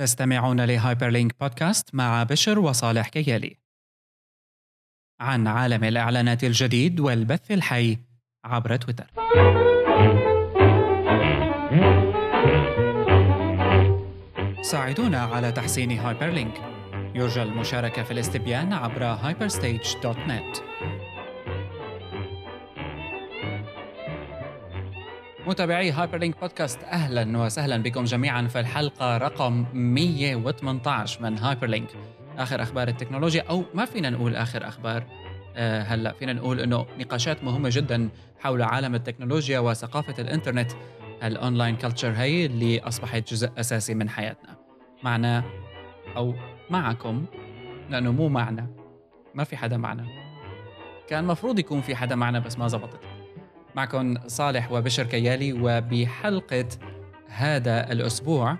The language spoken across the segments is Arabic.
تستمعون ل Hyperlink Podcast مع بشر وصالح كيالي. عن عالم الإعلانات الجديد والبث الحي عبر تويتر. ساعدونا على تحسين Hyperlink يرجى المشاركة في الاستبيان عبر hyperstage.net متابعي Hyperlink Podcast أهلا وسهلا بكم جميعا في الحلقة رقم 118 من Hyperlink آخر أخبار التكنولوجيا أو ما فينا نقول آخر أخبار. أه هلأ فينا نقول إنه نقاشات مهمة جدا حول عالم التكنولوجيا وثقافة الإنترنت. ال online culture هي اللي أصبحت جزء أساسي من حياتنا. معنا أو معكم لأنه مو معنا ما في حدا معنا. كان مفروض يكون في حدا معنا بس ما زبطت. معكم صالح وبشر كيالي وبحلقة هذا الأسبوع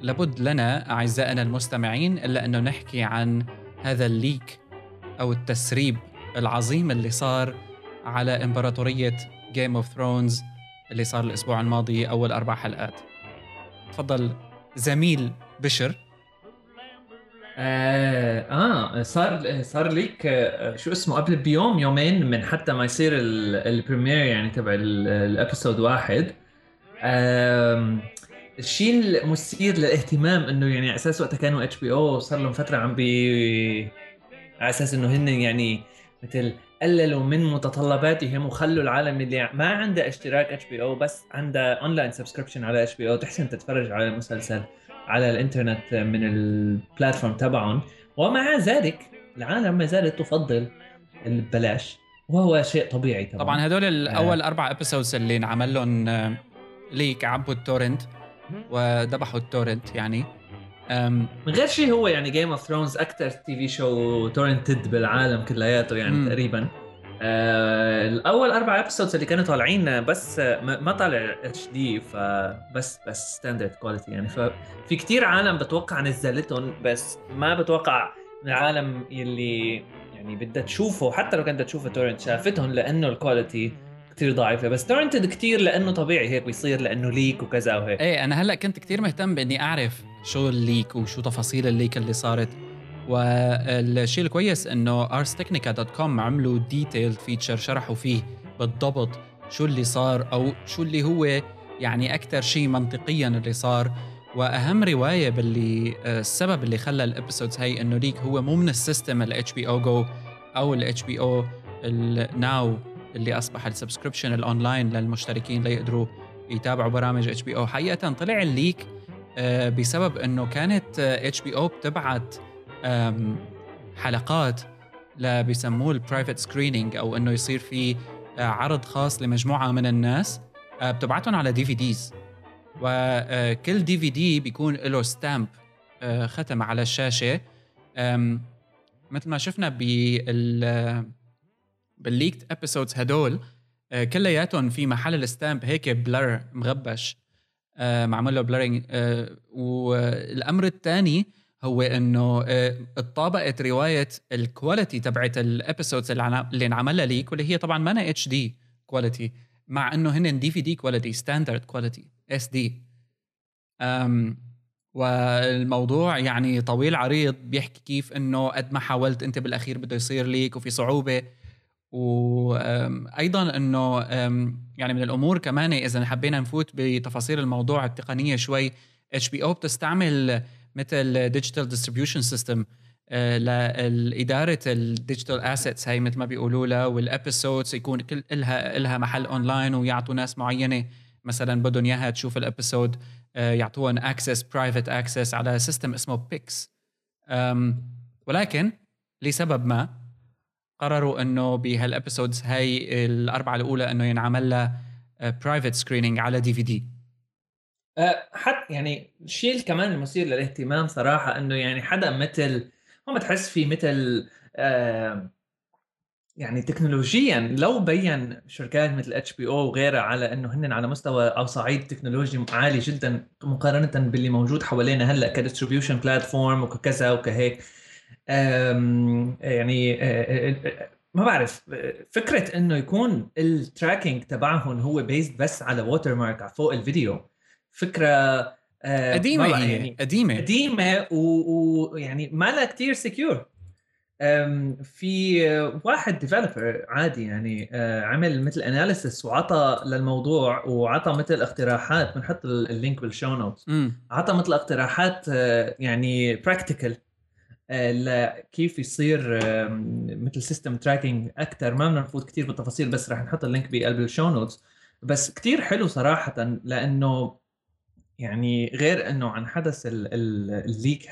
لابد لنا أعزائنا المستمعين إلا أنه نحكي عن هذا ال leak أو التسريب العظيم اللي صار على إمبراطورية Game of Thrones اللي صار الأسبوع الماضي أول أربع حلقات. تفضل زميل بشر. آه, آه صار صار leak آه شو اسمه قبل بيوم يومين من حتى ما يصير ال premiere يعني تبع ال episode واحد. الشيء المثير للاهتمام إنه يعني على أساس وقتها كانوا HBO صار لهم فترة عم بي على أساس إنه هن يعني مثل قللوا من متطلباتهم وخلوا العالم اللي ما عنده اشتراك HBO بس عنده online subscription على HBO تحسن تتفرج على المسلسل على الإنترنت من ال platform تبعهم ومع ذلك العالم ما زالت تفضل البلاش وهو شيء طبيعي طبعا طبعا هدول الأول آه. أربع episodes اللي انعمل لهم leak عبوا ال torrent وذبحوا ال torrent يعني من غير شيء هو يعني Game of Thrones أكثر TV show torrented بالعالم كلياته يعني مم. تقريبا آه الأول أربع ابيسودز اللي كانوا طالعين بس ما طالع HD فبس بس standard quality يعني. ففي كتير عالم بتوقع نزلتهم بس ما بتوقع العالم يلي يعني بدها تشوفه حتى لو كانت تشوفه torrent شافتهم لأنه ال quality كثير ضعيفه بس torrented كثير لأنه طبيعي هيك بيصير لأنه leak وكذا وهيك. إيه أنا هلأ كنت كثير مهتم بإني أعرف شو ال leak وشو تفاصيل ال leak اللي صارت. والشيء الكويس إنه arstechnica.com عملوا detailed feature شرحوا فيه بالضبط شو اللي صار أو شو اللي هو يعني أكثر شيء منطقيا اللي صار. وأهم رواية باللي آه، السبب اللي خلى ال episodes هي إنه leak هو مو من ال system ال HBO Go أو ال HBO Now اللي أصبح ال subscription ال online للمشتركين ليقدروا يتابعوا برامج HBO حقيقة طلع ال leak آه، بسبب إنه كانت HBO بتبعت حلقات بيسموه ال private screening أو إنه يصير في آه، عرض خاص لمجموعة من الناس. آه، بتبعتهم على DVDs وكل DVD بيكون له stamp آه، ختم على الشاشة. مثل ما شفنا بال بال leaked episodes هدول كلياتهم في محل ال stamp هيك blur مغبش. معمول له blurring والأمر الثاني هو إنه آه، اتطابقت رواية ال quality تبعت ال episodes اللي انعملها leak واللي هي طبعا ما HD quality مع إنه هن DVD quality standard quality SD والموضوع يعني طويل عريض بيحكي كيف إنه قد ما حاولت أنت بالأخير بده يصير leak وفي صعوبة. وأيضا إنه يعني من الأمور كمان إذا حبينا نفوت بتفاصيل الموضوع التقنية شوي HBO بتستعمل مثل digital distribution system لإدارة ال digital assets هاي مثل ما بيقولوا لها وال episodes يكون كل لها لها محل اونلاين ويعطوا ناس معينة مثلا بدهم إياها تشوف ال episode آه، يعطوهم access private access على system اسمه PIX ولكن لسبب ما قرروا إنه بهال episodes هاي الأربعة الأولى إنه ينعمل لها private screening على DVD حتى يعني الشيء كمان المثير للاهتمام صراحة إنه يعني حدا مثل ما بتحس فيه مثل آه يعني تكنولوجيا لو بين شركات مثل HBO وغيرها على إنه هن على مستوى أو صعيد تكنولوجي عالي جدا مقارنة باللي موجود حوالينا هلأ ك distribution platform وكذا وكهيك. يعني آه، آه، ما بعرف فكرة إنه يكون ال tracking تبعهم هو based بس على watermark فوق الفيديو فكرة آه، قديمة هي يعني. قديمة. قديمة ويعني ما لها كثير secure في واحد developer عادي يعني آه، عمل مثل analysis وعطى للموضوع وعطى مثل اقتراحات بنحط ال- ال link بال show notes عطى مثل اقتراحات آه، يعني practical لكيف يصير مثل system tracking أكثر ما بدنا نفوت كثير بالتفاصيل بس رح نحط ال link بقلب ال show notes بس كثير حلو صراحة لأنه يعني غير إنه عن حدث ال- ال- ال leak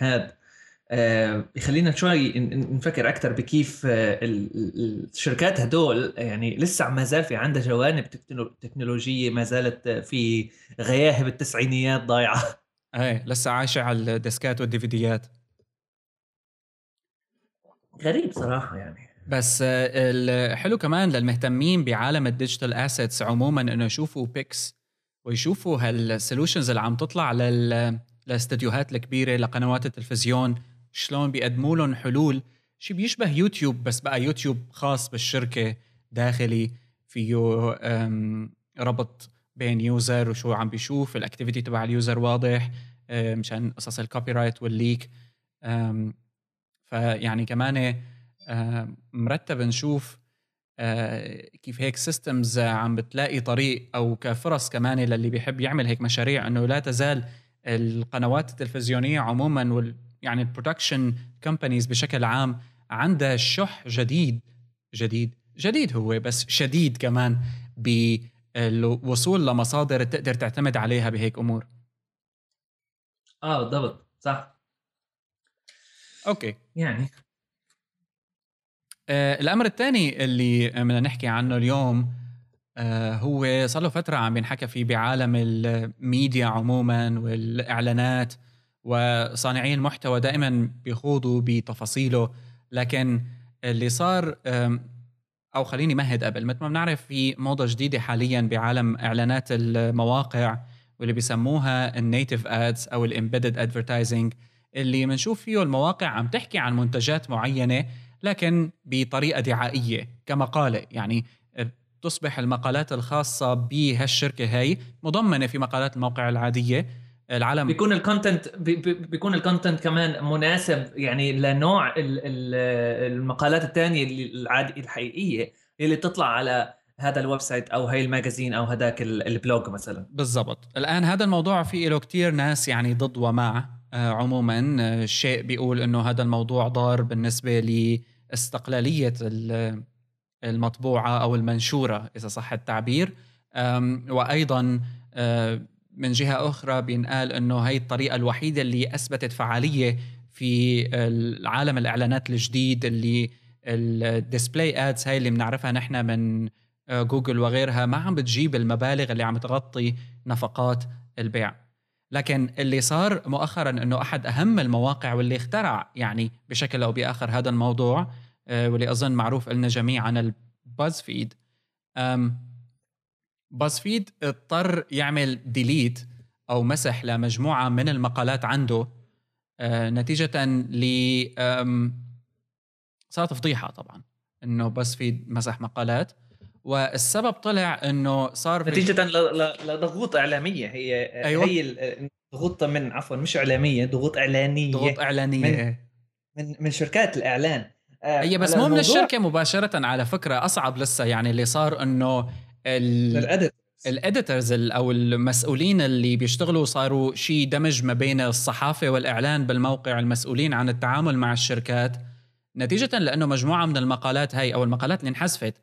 آه، يخلينا شوي ن- ن- نفكر أكثر بكيف آه، ال- ال- الشركات هدول يعني لسه ما زال في عندها جوانب تكنو- تكنولوجية ما زالت آه، في غياهب التسعينيات ضايعة. إيه لسه عايشة على الديسكات والديفيديات. غريب صراحة يعني. بس آه، الحلو كمان للمهتمين بعالم ال digital assets عموما إنه يشوفوا PIX ويشوفوا هال solutions اللي عم تطلع لل للاستديوهات الكبيرة لقنوات التلفزيون شلون بيقدموا لهم حلول. شيء بيشبه يوتيوب بس بقى يوتيوب خاص بالشركة داخلي. فيه ربط بين user وشو عم بيشوف ال activity تبع ال user واضح أه، مشان قصص ال copyright وال leak فيعني كمان أه، مرتب نشوف كيف هيك systems عم بتلاقي طريق أو كفرص كمان للي بيحب يعمل هيك مشاريع إنه لا تزال القنوات التلفزيونية عموما وال يعني ال production companies بشكل عام عندها شح جديد جديد جديد هو بس شديد كمان بالوصول لمصادر تقدر تعتمد عليها بهيك أمور. آه بالضبط صح. okay. يعني آه الأمر الثاني اللي بدنا نحكي عنه اليوم آه هو صار له فترة عم بينحكى فيه بعالم الميديا عموما والإعلانات وصانعي المحتوى دائما بيخوضوا بتفاصيله. لكن اللي صار أو خليني مهد قبل مثل ما بنعرف في موضة جديدة حاليا بعالم إعلانات المواقع واللي بيسموها ال native ads أو ال embedded advertising اللي بنشوف فيه المواقع عم تحكي عن منتجات معينة لكن بطريقة دعائية كمقاله يعني تصبح المقالات الخاصة بهالشركة هي مضمنة في مقالات الموقع العادية. العالم بيكون ال content بي- بي- بيكون ال content كمان مناسب يعني لنوع ال- ال- المقالات الثانية العادي الحقيقية اللي تطلع على هذا ال website أو هاي ال magazine أو هذاك ال- ال blog مثلا. بالضبط. الآن هذا الموضوع في له كتير ناس يعني ضد ومع. آه، عموما آه، الشيء بيقول إنه هذا الموضوع ضار بالنسبة لاستقلالية ال- المطبوعة أو المنشورة إذا صح التعبير. وأيضا آه، من جهة أخرى بينقال إنه هي الطريقة الوحيدة اللي أثبتت فعالية في العالم الإعلانات الجديد اللي ال display ads هاي اللي بنعرفها نحن من آه، جوجل وغيرها ما عم بتجيب المبالغ اللي عم تغطي نفقات البيع. لكن اللي صار مؤخرا إنه أحد أهم المواقع واللي اخترع يعني بشكل أو بآخر هذا الموضوع آه، واللي أظن معروف لنا جميعا ال BuzzFeed BuzzFeed اضطر يعمل delete أو مسح لمجموعة من المقالات عنده آه، نتيجة ل صارت فضيحة طبعا إنه BuzzFeed مسح مقالات. والسبب طلع إنه صار نتيجة لضغوط إعلامية. هي أيوة. هي ضغوط من عفوا مش إعلامية ضغوط إعلانية. ضغوط إعلانية. من-. من من شركات الإعلان. آه، هي بس مو من الشركة مباشرة على فكرة أصعب لسه يعني اللي صار إنه ال editors أو المسؤولين اللي بيشتغلوا صاروا شيء دمج ما بين الصحافة والإعلان بالموقع المسؤولين عن التعامل مع الشركات. نتيجة لأنه مجموعة من المقالات هاي أو المقالات اللي انحذفت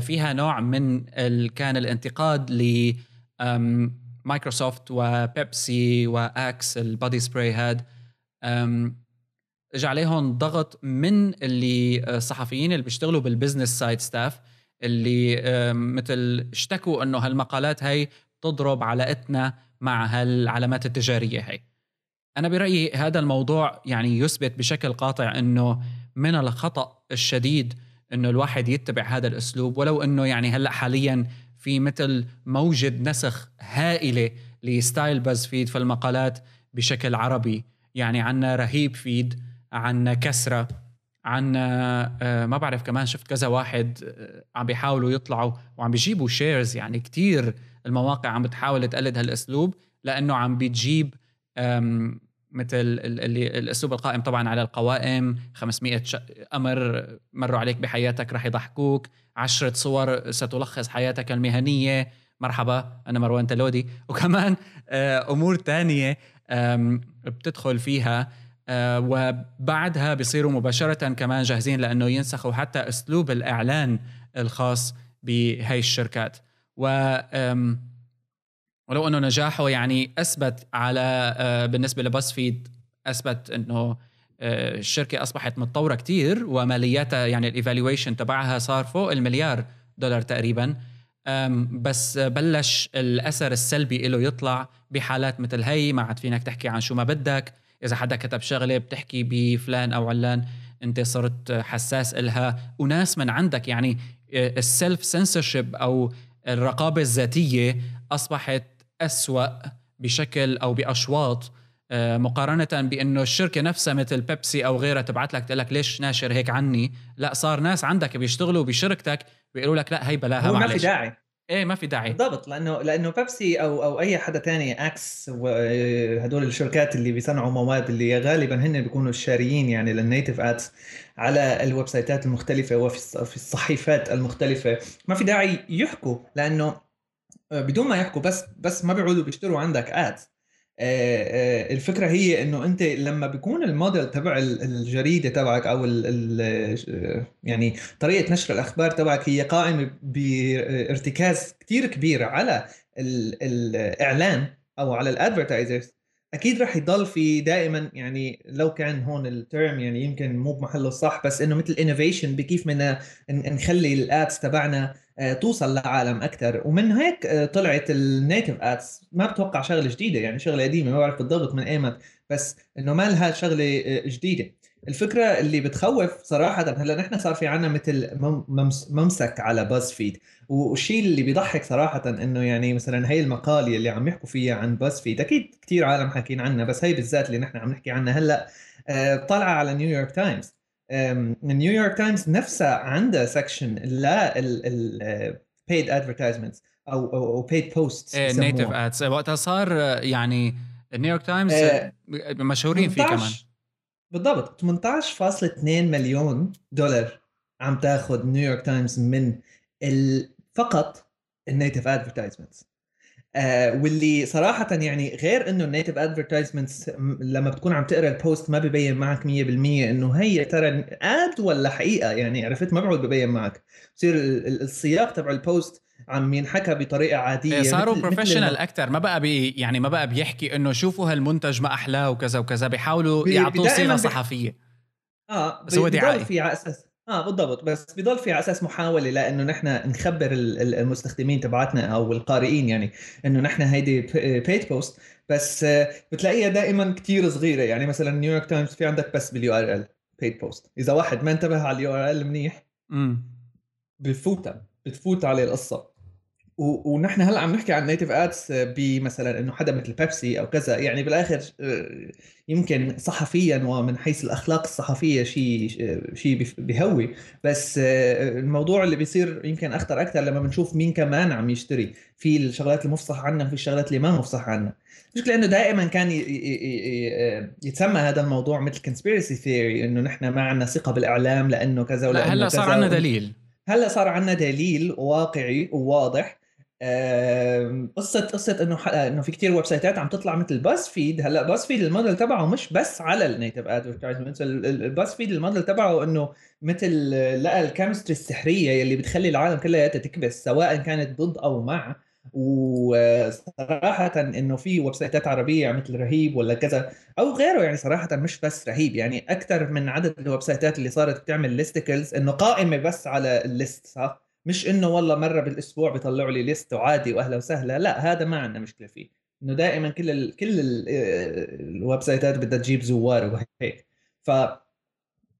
فيها نوع من. كان الانتقاد ل مايكروسوفت وبيبسي و Axe ال body spray هاد اجى عليهم ضغط من اللي آه، الصحفيين اللي بيشتغلوا بال business side staff اللي آم، مثل اشتكوا إنه هالمقالات هي تضرب علاقتنا مع هالعلامات التجارية هي أنا برأيي هذا الموضوع يعني يثبت بشكل قاطع إنه من الخطأ الشديد إنه الواحد يتبع هذا الأسلوب ولو إنه يعني هلأ حاليا في مثل موجة نسخ هائلة ل style BuzzFeed في المقالات بشكل عربي. يعني عنا رهيب فيد عنا كسرة عنا آه، ما بعرف كمان شفت كذا واحد آه، عم بيحاولوا يطلعوا وعم بيجيبوا شيرز يعني كتير المواقع عم بتحاول تقلد هالأسلوب لأنه عم بتجيب مثل اللي الأسلوب القائم طبعا على القوائم 500 أمر مروا عليك بحياتك رح يضحكوك عشرة صور ستلخص حياتك المهنية. مرحبا أنا مروان تلودي. وكمان آه، أمور تانية بتدخل فيها آه، وبعدها بيصيروا مباشرة كمان جاهزين لأنه ينسخوا حتى أسلوب الإعلان الخاص بهاي الشركات. و ولو أنه نجاحه يعني أثبت على آه، بالنسبة لباس فيد أثبت إنه الشركة أصبحت متطورة كتير ومالياتها يعني الايفالويشن تبعها صار فوق المليار دولار تقريبا. بس بلش الأثر السلبي له يطلع بحالات مثل هي ما عاد فينك تحكي عن شو ما بدك. إذا حدا كتب شغلة بتحكي بفلان أو علان أنت صرت حساس إلها. وناس من عندك يعني السيلف سنسورشيب أو الرقابة الذاتية أصبحت أسوأ بشكل أو بأشواط آه، مقارنة بأنه الشركة نفسها مثل بيبسي أو غيرها تبعت لك تقول لك ليش ناشر هيك عني؟ لا صار ناس عندك بيشتغلوا بشركتك بيقولوا لك لا هي بلاها ما في داعي. إيه ما في داعي. بالضبط لأنه لأنه بيبسي أو أو أي حدا تاني Axe وهدول الشركات اللي بيصنعوا مواد اللي غالبا هن بيكونوا الشاريين يعني لل native ads على الويب سايتات المختلفة وفي الصحيفات المختلفة. ما في داعي يحكوا لأنه بدون ما يحكوا بس بس ما بيعودوا بيشتروا عندك ads آه، آه، الفكرة هي إنه أنت لما بيكون الموديل تبع الجريدة تبعك أو ال ال يعني طريقة نشر الأخبار تبعك هي قائمة بارتكاز كثير كبير على الإعلان أو على ال advertisers أكيد رح يضل في دائما يعني لو كان هون ال term يعني يمكن مو بمحله الصح بس إنه مثل innovation بكيف بدنا نخلي ال ads تبعنا آه، توصل لعالم أكثر ومن هيك آه، طلعت ال native ads ما بتوقع شغلة جديدة يعني شغلة قديمة ما بعرف بالضبط من أيمت بس إنه ما لها شغلة آه، جديدة. الفكرة اللي بتخوف صراحة هلا نحن صار في عنا مثل ممسك على BuzzFeed والشيء اللي بيضحك صراحة إنه يعني مثلا هي المقالة اللي عم يحكوا فيها عن BuzzFeed أكيد كثير عالم حاكين عنها بس هي بالذات اللي نحن عم نحكي عنها هلأ طالعة على نيويورك تايمز نيويورك تايمز نفسها عندها section لل paid advertisements أو أو paid post native ads وقتها صار يعني نيويورك تايمز آه مشهورين فيه كمان. بالضبط. 18.2 مليون دولار عم تاخذ نيويورك تايمز من فقط ال native advertisements آه واللي صراحة يعني غير إنه ال native advertisements لما بتكون عم تقرأ ال post ما ببين معك 100% إنه هي ترى ad ولا حقيقة؟ يعني عرفت؟ ما بعود ببين معك. بصير السياق تبع ال post عم ينحكى بطريقة عادية إيه، صاروا professional أكثر ما بقى بي يعني ما بقى بيحكي إنه شوفوا هالمنتج ما احلاه وكذا وكذا بيحاولوا يعطوه صيغة صحفية. آه بس هو دعائي في على أساس آه بالضبط. بس بضل في على أساس محاولة لأنه نحن نخبر المستخدمين تبعتنا أو القارئين يعني إنه نحن هيدي paid post بس بتلاقيها دائما كثير صغيرة. يعني مثلا نيويورك تايمز في عندك بس بال URL paid post إذا واحد ما انتبه على ال URL منيح بفوتها. بتفوت عليه القصة. ونحن هلأ عم نحكي عن native ads بمثلا إنه حدا مثل بيبسي أو كذا يعني بالآخر آه، يمكن صحفيا ومن حيث الأخلاق الصحفية شيء شيء بهوي. بس آه، الموضوع اللي بيصير يمكن أخطر أكثر لما بنشوف مين كمان عم يشتري. في الشغلات المفصح عنها وفي الشغلات اللي ما مفصح عنها المشكلة إنه دائما كان يتسمى هذا الموضوع مثل conspiracy theory إنه نحن ما عندنا ثقة بالإعلام لأنه كذا ولا هلأ صار عندنا دليل. هلأ صار عندنا دليل واقعي وواضح قصة قصة إنه إنه في كثير ويب سايتات عم تطلع مثل BuzzFeed هلأ BuzzFeed الموديل تبعه مش بس على ال native advertisement ال BuzzFeed الموديل تبعه إنه مثل لقى ال chemistry السحرية يلي بتخلي العالم كلها تكبس سواء كانت ضد أو مع. وصراحة إنه في ويب سايتات عربية مثل رهيب ولا كذا أو غيره يعني صراحة مش بس رهيب يعني أكثر من عدد الويب سايتات اللي صارت بتعمل listicles إنه قائمة بس على ال list صح؟ مش إنه والله مرة بالأسبوع بيطلعوا لي list وعادي وأهلا وسهلا لا هذا ما عندنا مشكلة فيه. إنه دائما كل ال كل ال websites بدها تجيب زوار وهيك. ف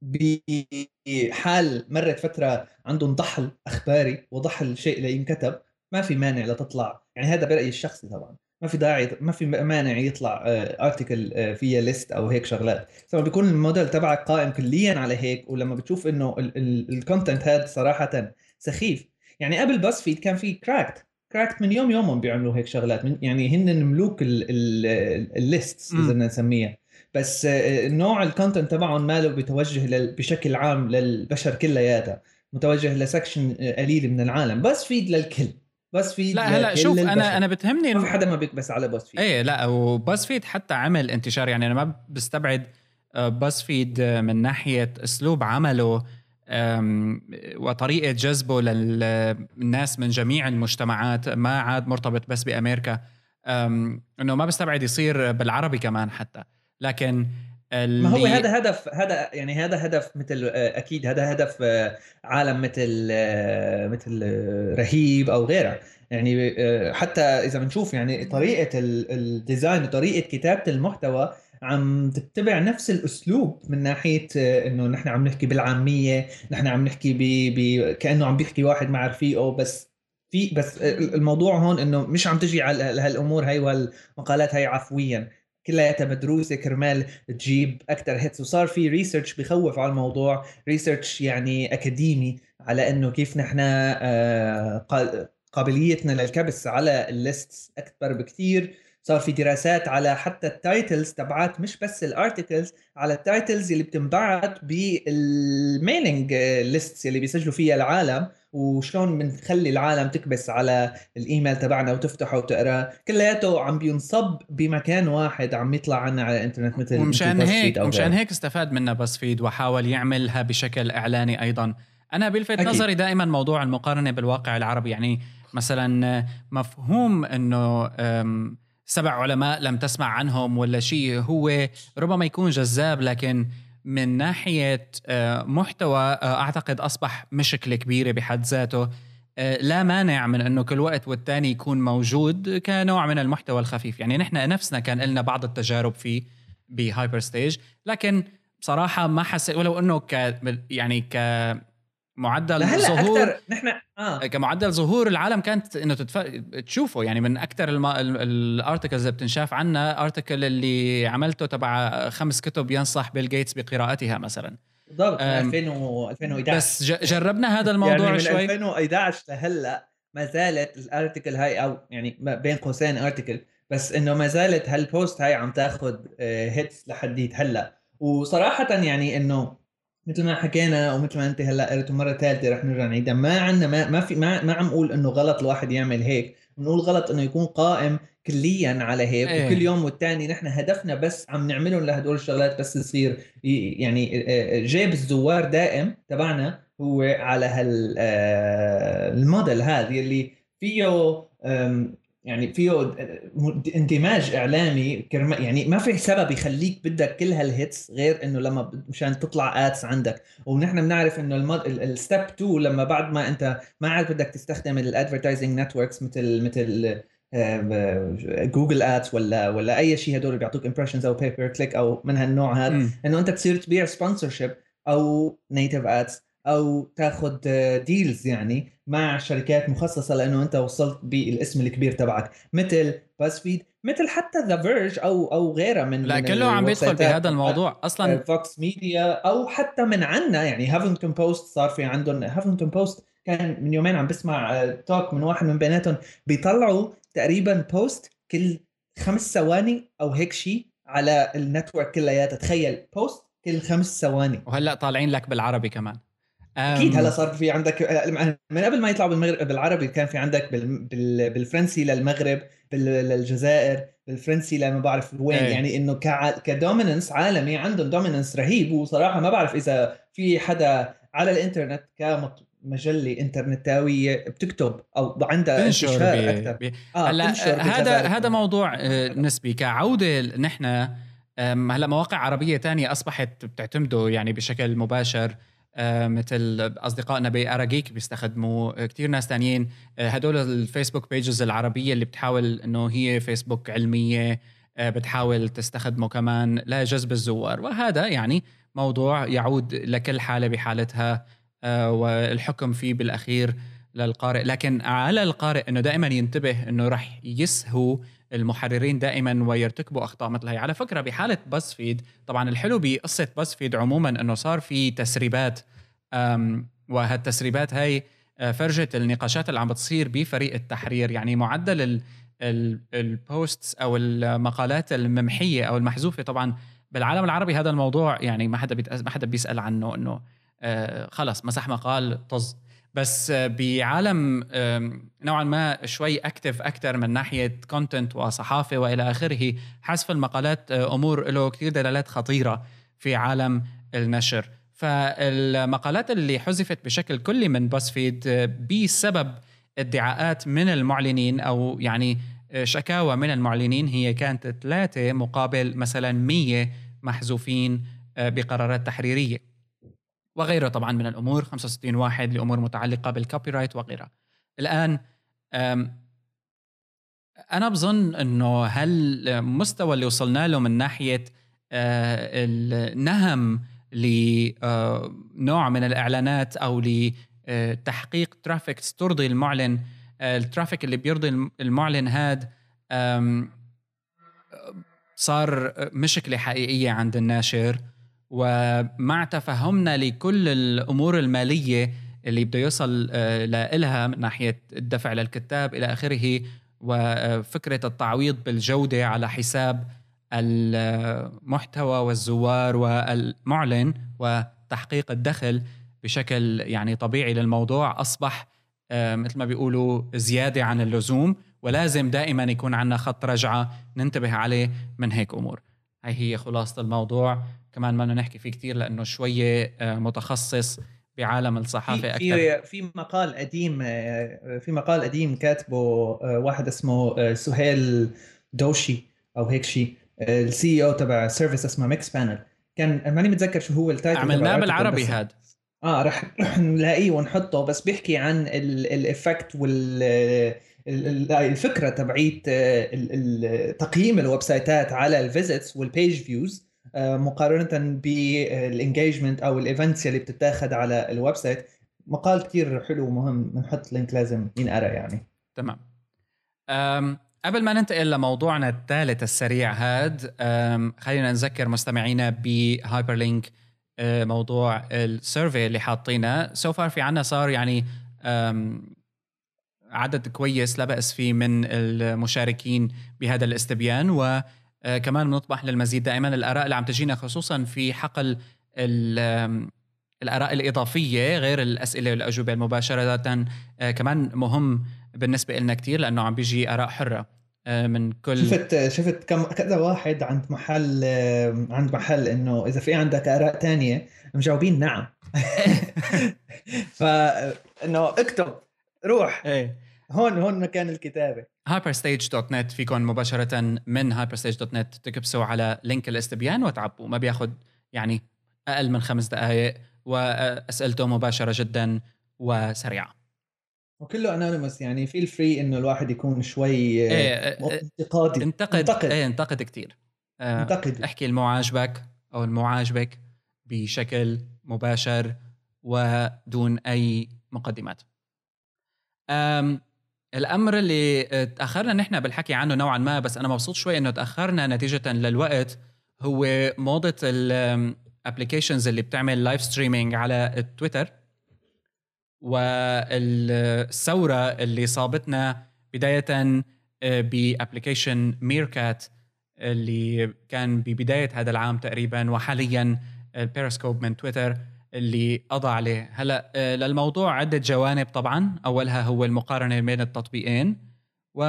بحال مرت فترة عندهم ضحل أخباري وضحل شيء لينكتب ما في مانع لتطلع يعني هذا برأيي الشخصي طبعا. ما في داعي ما في مانع يطلع article آه، آه، فيها list أو هيك شغلات. لما بيكون الموديل تبعك قائم كليا على هيك ولما بتشوف إنه ال content هذا صراحة سخيف. يعني قبل باز فيد كان في كراكد كراكد من يوم يومهم بيعملوا هيك شغلات. من يعني هن ملوك ال list إذا بدنا نسميها. بس آه، نوع ال content تبعهم ماله بتوجه بشكل عام للبشر كلياتها. متوجه ل section قليل من العالم. باز فيد للكل. باز فيد لا هلا شوف أنا أنا بتهمني ما في حدا ما بيكبس على بس فيد إيه لا وباز فيد حتى عمل انتشار يعني أنا ما بستبعد باز فيد من ناحية أسلوب عمله وطريقة جذبه للناس من جميع المجتمعات. ما عاد مرتبط بس بأمريكا. إنه ما بستبعد يصير بالعربي كمان حتى. لكن ما هو هذا هدف هذا يعني هذا هدف مثل أكيد هذا هدف عالم مثل مثل رهيب أو غيرها يعني حتى إذا بنشوف يعني طريقة الديزاين وطريقة كتابة المحتوى عم تتبع نفس الأسلوب من ناحية إنه نحن عم نحكي بالعامية نحن عم نحكي ب... ب... كأنه عم بيحكي واحد مع رفيقه بس في بس الموضوع هون إنه مش عم تجي على هالأمور هاي والمقالات هاي عفويا. كلياتها مدروسه كرمال تجيب أكثر hits وصار في research بخوف على الموضوع research يعني أكاديمي على إنه كيف نحن آه، قابليتنا للكبس على ال list أكبر بكثير صار في دراسات على حتى ال titles تبعات مش بس ال articles على ال titles اللي بتنبعت بال mailing ليستس اللي بيسجلوا فيها العالم. وشلون بنخلي العالم تكبس على الإيميل تبعنا وتفتحه وتقراه كلياته عم بينصب بمكان واحد عم يطلع عنا على الإنترنت مثل ومشان هيك ومشان هيك استفاد منها بس فيد وحاول يعملها بشكل إعلاني أيضا. أنا بلفت أكيد. نظري دائما موضوع المقارنة بالواقع العربي. يعني مثلا مفهوم إنه سبع علماء لم تسمع عنهم ولا شيء هو ربما يكون جذاب لكن من ناحية آه، محتوى آه، أعتقد أصبح مشكلة كبيرة بحد ذاته. آه، لا مانع من إنه كل وقت والتاني يكون موجود كنوع من المحتوى الخفيف. يعني نحن نفسنا كان لنا بعض التجارب فيه بهايبر ستيج. لكن بصراحة ما حسيت ولو إنه ك يعني ك معدل ظهور نحن آه. كمعدل ظهور العالم كانت إنه تتف... تشوفه. يعني من أكثر الم... ال articles اللي بتنشاف عنا article اللي عملته تبع خمس كتب ينصح بيل جيتس بقراءتها مثلا. بالضبط 2011 بس جربنا هذا الموضوع يعني من شوي. 2011 لهلأ ما زالت الارتكل هاي أو يعني بين قوسين ارتكل بس إنه ما زالت هالبوست هاي عم تاخذ هيتس لحديت هلأ. وصراحه يعني إنه مثل ما حكينا ومثل ما أنت هلأ قلت مرة ثالثة رح نرجع نعيدها ما عندنا ما, ما في ما, ما عم أقول إنه غلط الواحد يعمل هيك بنقول غلط إنه يكون قائم كليا على هيك إيه. وكل يوم والتاني نحن هدفنا بس عم نعملهم لهدول الشغلات بس يصير يعني جيب الزوار دائم تبعنا هو على هال الموديل هذا اللي فيه يعني فيه اندماج إعلامي يعني ما في سبب يخليك بدك كل هال hits غير إنه لما مشان تطلع ads عندك. ونحن بنعرف إنه ال step 2 لما بعد ما أنت ما عاد بدك تستخدم ال advertising networks مثل مثل جوجل ads ولا ولا أي شيء هدول بيعطوك impressions أو ب per click أو من هالنوع هذا إنه أنت تصير تبيع sponsorship أو native ads أو تاخذ deals يعني مع شركات مخصصة لأنه أنت وصلت بالاسم الكبير تبعك. مثل باز فيد مثل حتى ذا فيرج أو أو غيرها من لا كله عم بيدخل بهذا الموضوع أصلا فوكس ميديا أو حتى من عنا يعني هافنجتون بوست صار في عندهم هافنجتون بوست كان من يومين عم بسمع talk من واحد من بيناتهم بيطلعوا تقريبا post كل خمس ثواني أو هيك شيء على ال network كلياتها. تخيل post كل خمس ثواني. وهلأ طالعين لك بالعربي كمان. أكيد هلا صار في عندك من قبل ما يطلعوا بالمغرب بالعربي كان في عندك بالفرنسي للمغرب للجزائر بالفرنسي لما بعرف وين أي. يعني إنه ك dominance عالمي عندهم dominance رهيب. وصراحة ما بعرف إذا في حدا على الإنترنت كمجلة إنترنتاوية بتكتب أو عندها انتشار أكثر بي. آه هلا هذا هذا موضوع آه، نسبي. كعودة نحن هلا مواقع عربية تانية أصبحت بتعتمده يعني بشكل مباشر. آه، مثل اصدقائنا باراجيك بيستخدموا. كثير ناس تانيين. آه، هدول الفيسبوك بيجز العربية اللي بتحاول إنه هي فيسبوك علمية آه، بتحاول تستخدمه كمان لجذب الزوار. وهذا يعني موضوع يعود لكل حالة بحالتها والحكم فيه بالأخير للقارئ. لكن على القارئ إنه دائما ينتبه إنه راح يسهو المحررين دائما ويرتكبوا أخطاء مثل هي. على فكرة بحالة باز فيد طبعا الحلو بقصة باز فيد عموما إنه صار في تسريبات وهالتسريبات هاي آه، فرجه النقاشات اللي عم بتصير بفريق التحرير. يعني معدل ال posts أو المقالات الممحية أو المحذوفة طبعا بالعالم العربي هذا الموضوع يعني ما حدا ما حدا بيسأل عنه إنه آه، خلص مسح مقال طز. بس بعالم نوعا ما شوي active أكثر من ناحية content وصحافة وإلى آخره حذف المقالات آه، أمور له كثير دلالات خطيرة في عالم النشر. فالمقالات اللي حذفت بشكل كلي من باز فيد آه، بسبب ادعاءات من المعلنين أو يعني آه، شكاوى من المعلنين هي كانت ثلاثة مقابل مثلا 100 محذوفين بقرارات تحريرية. وغيره طبعا من الأمور. 65 واحد لأمور متعلقة بال copyright وغيرها. الآن أنا بظن إنه هالمستوى اللي وصلنا له من ناحية آه، النهم لنوع من الإعلانات أو لتحقيق traffic ترضي المعلن آه، ال traffic اللي بيرضي المعلن هاد صار مشكلة حقيقية عند الناشر. ومع تفهمنا لكل الأمور المالية اللي بده يوصل آه، لها من ناحية الدفع للكتاب إلى آخره وفكره التعويض بالجودة على حساب المحتوى والزوار والمعلن وتحقيق الدخل بشكل يعني طبيعي للموضوع أصبح آه، مثل ما بيقولوا زيادة عن اللزوم ولازم دائما يكون عندنا خط رجعة ننتبه عليه من هيك أمور. هاي هي خلاصة الموضوع. كمان ما نحكي فيه كتير لأنه شوية آه، متخصص بعالم الصحافة أكثر. في في مقال قديم آه، في مقال قديم كاتبه آه، واحد اسمه سهيل دوشي أو هيك شيء ال CEO تبع service اسمه ميكس بانل. كان ماني متذكر شو هو ال title عملناه بالعربي هاد آه رح نلاقيه ونحطه بس بيحكي عن ال effect وال الفكرة تبعيت تقييم ال websites على ال visits وال page views مقارنة بال engagement أو ال events اللي بتتاخذ على ال website مقال كثير حلو ومهم بنحط link لازم ينقرأ يعني. تمام. قبل ما ننتقل لموضوعنا الثالث السريع هاد خلينا نذكر مستمعينا بهايبر لينك آه، موضوع ال survey اللي حاطينه. so far في عنا صار يعني عدد كويس لا بأس فيه من المشاركين بهذا الاستبيان و آه، كمان بنطمح للمزيد دائما. الآراء اللي عم تجينا خصوصا في حقل الآراء الإضافية غير الأسئلة والأجوبة المباشرة آه، كمان مهم بالنسبة لنا كثير لأنه عم بيجي آراء حرة آه، من كل شفت شفت كم كذا واحد عند محل عند محل إنه إذا في عندك آراء تانية مجاوبين نعم. فانه اكتب روح. إيه. هون هون مكان الكتابة. hyperstage.net فيكم مباشرة من hyperstage.net تكبسوا على لينك الاستبيان وتعبوا. ما بياخذ يعني أقل من خمس دقائق وأسئلته مباشرة جدا وسريعة. وكله anonymous يعني في ال free إنه الواحد يكون شوي إيه, إيه، انتقادي. انتقد انتقد. إيه انتقد كثير آه، انتقد. احكي اللي مو عاجبك أو اللي مو عاجبك بشكل مباشر ودون أي مقدمات. الأمر اللي تأخرنا نحن بالحكي عنه نوعا ما بس أنا مبسوط شوي إنه تأخرنا نتيجة للوقت هو موضة ال applications اللي بتعمل live streaming على التويتر والثورة اللي صابتنا بداية آه، ب application ميركات اللي كان ببداية هذا العام تقريبا وحاليا البيرسكوب من تويتر اللي قضى عليه. هلا آه، للموضوع عدة جوانب طبعا. أولها هو المقارنة بين التطبيقين. و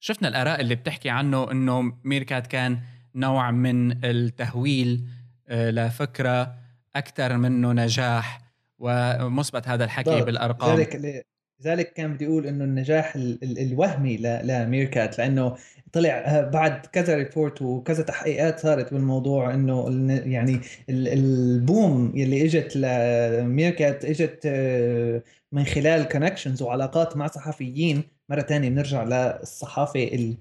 شفنا الآراء اللي بتحكي عنه إنه ميركات كان نوع من التهويل آه، لفكرة أكثر منه نجاح. ومثبت هذا الحكي بالأرقام. لذلك لذلك كان بدي أقول إنه النجاح الوهمي لميركات لأنه طلع آه، بعد كذا report وكذا تحقيقات صارت بالموضوع إنه يعني ال boom يلي إجت لميركات إجت آه، من خلال connections وعلاقات مع صحفيين مرة ثانية بنرجع للصحافة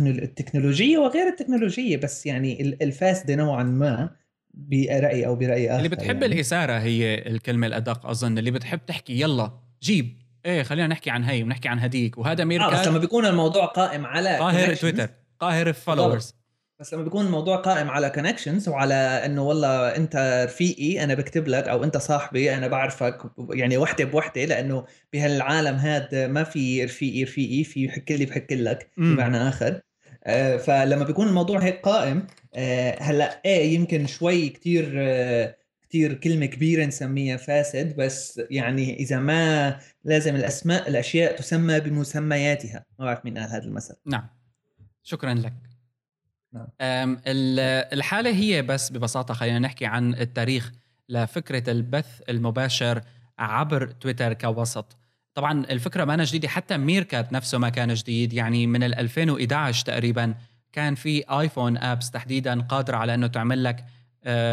التكنولوجية وغير التكنولوجية بس يعني الفاسدة نوعا ما برايي أو برأي آخر اللي بتحب يعني. الاثاره هي الكلمة الأدق أظن اللي بتحب تحكي يلا جيب إيه خلينا نحكي عن هي ونحكي عن هديك. وهذا ميركات آه بس لما بيكون الموضوع قائم على قاهر تويتر قاهر followers بس لما بيكون الموضوع قائم على connections وعلى إنه والله أنت رفيقي أنا بكتب لك أو أنت صاحبي أنا بعرفك يعني وحدة بوحدة لأنه بهالعالم هذا ما في رفيقي رفيقي في يحك لي بحك لك بمعنى آخر. آه، فلما بيكون الموضوع هيك قائم آه، هلأ إيه يمكن شوي كثير آه، كثير كلمة كبيرة نسميها فاسد بس يعني إذا ما لازم الأسماء الأشياء تسمى بمسمياتها. ما بعرف مين قال هذا المثل. نعم. شكرا لك. نعم. الحالة هي بس ببساطة خلينا نحكي عن التاريخ لفكرة البث المباشر عبر تويتر كوسط. طبعا الفكرة ما جديدة حتى ميركات نفسه ما كان جديد. يعني من 2011 تقريبا كان في آيفون apps تحديدا قادرة على إنه تعمل لك